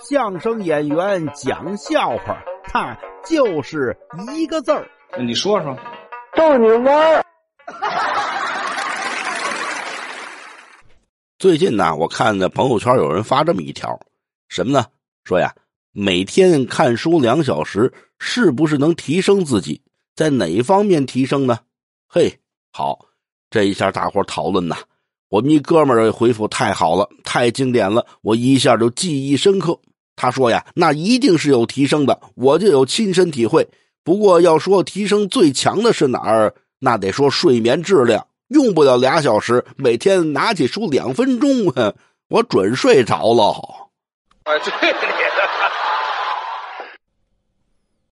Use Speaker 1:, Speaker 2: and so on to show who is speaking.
Speaker 1: 相声演员讲笑话，他就是一个字儿。
Speaker 2: 你说说，
Speaker 3: 逗你玩儿。
Speaker 4: 最近呢，我看在朋友圈有人发这么一条，什么呢？说呀，每天看书两小时，是不是能提升自己？在哪一方面提升呢？嘿，好，这一下大伙讨论呐。我们一哥们儿回复太好了，太经典了，我一下就记忆深刻。他说呀，那一定是有提升的，我就有亲身体会。不过要说提升最强的是哪儿，那得说睡眠质量，用不了俩小时，每天拿起书两分钟，我准睡着了。
Speaker 3: 啊，对。